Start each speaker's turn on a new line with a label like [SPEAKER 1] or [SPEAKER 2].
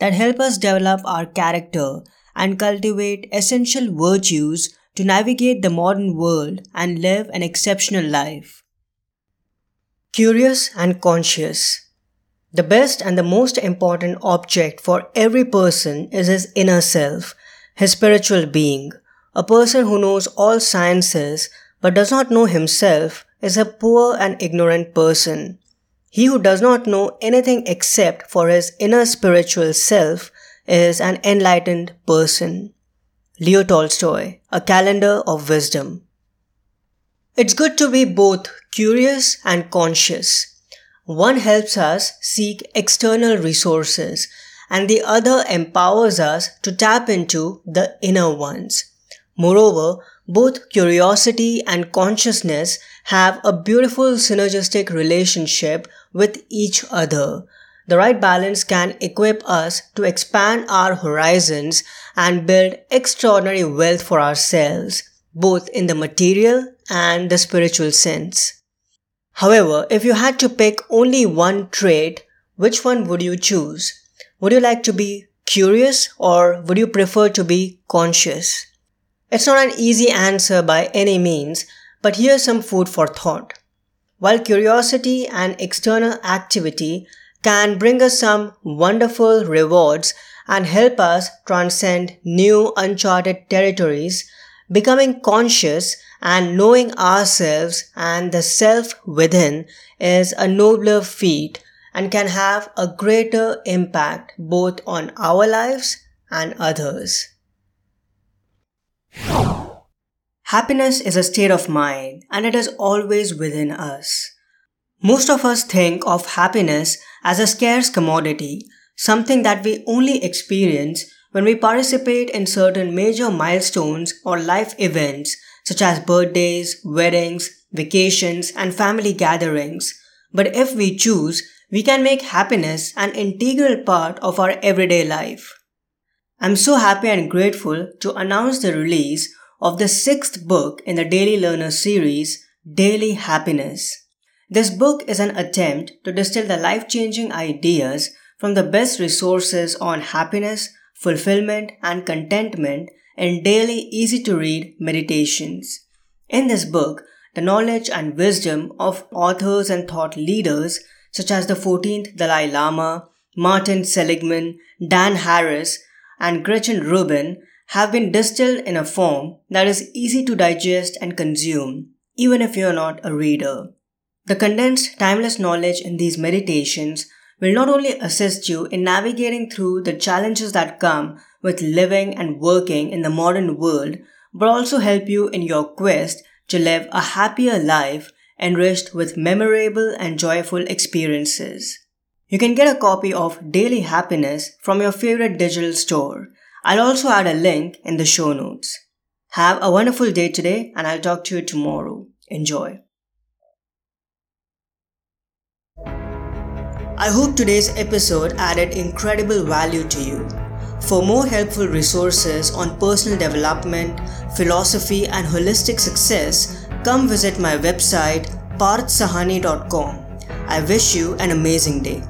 [SPEAKER 1] that help us develop our character and cultivate essential virtues to navigate the modern world and live an exceptional life. Curious and conscious. The best and the most important object for every person is his inner self, his spiritual being. A person who knows all sciences but does not know himself is a poor and ignorant person. He who does not know anything except for his inner spiritual self is an enlightened person. Leo Tolstoy, A Calendar of Wisdom. It's good to be both curious and conscious. One helps us seek external resources and the other empowers us to tap into the inner ones. Moreover, both curiosity and consciousness have a beautiful synergistic relationship with each other. The right balance can equip us to expand our horizons and build extraordinary wealth for ourselves, both in the material and the spiritual sense. However, if you had to pick only one trait, which one would you choose? Would you like to be curious or would you prefer to be conscious? It's not an easy answer by any means, but here's some food for thought. While curiosity and external activity can bring us some wonderful rewards and help us transcend new uncharted territories, becoming conscious and knowing ourselves and the self within is a nobler feat and can have a greater impact both on our lives and others. Happiness is a state of mind and it is always within us. Most of us think of happiness as a scarce commodity, something that we only experience when we participate in certain major milestones or life events such as birthdays, weddings, vacations, and family gatherings. But if we choose, we can make happiness an integral part of our everyday life. I'm so happy and grateful to announce the release of the sixth book in the Daily Learner series, Daily Happiness. This book is an attempt to distill the life changing ideas from the best resources on happiness, fulfillment, and contentment in daily easy to read meditations. In this book, the knowledge and wisdom of authors and thought leaders such as the 14th Dalai Lama, Martin Seligman, Dan Harris, and Gretchen Rubin have been distilled in a form that is easy to digest and consume, even if you're not a reader. The condensed, timeless knowledge in these meditations will not only assist you in navigating through the challenges that come with living and working in the modern world, but also help you in your quest to live a happier life enriched with memorable and joyful experiences. You can get a copy of Daily Happiness from your favorite digital store I'll also add a link in the show notes. Have a wonderful day today, and I'll talk to you tomorrow. Enjoy. I hope today's episode added incredible value to you. For more helpful resources on personal development, philosophy, and holistic success, come visit my website parthsahani.com. I wish you an amazing day.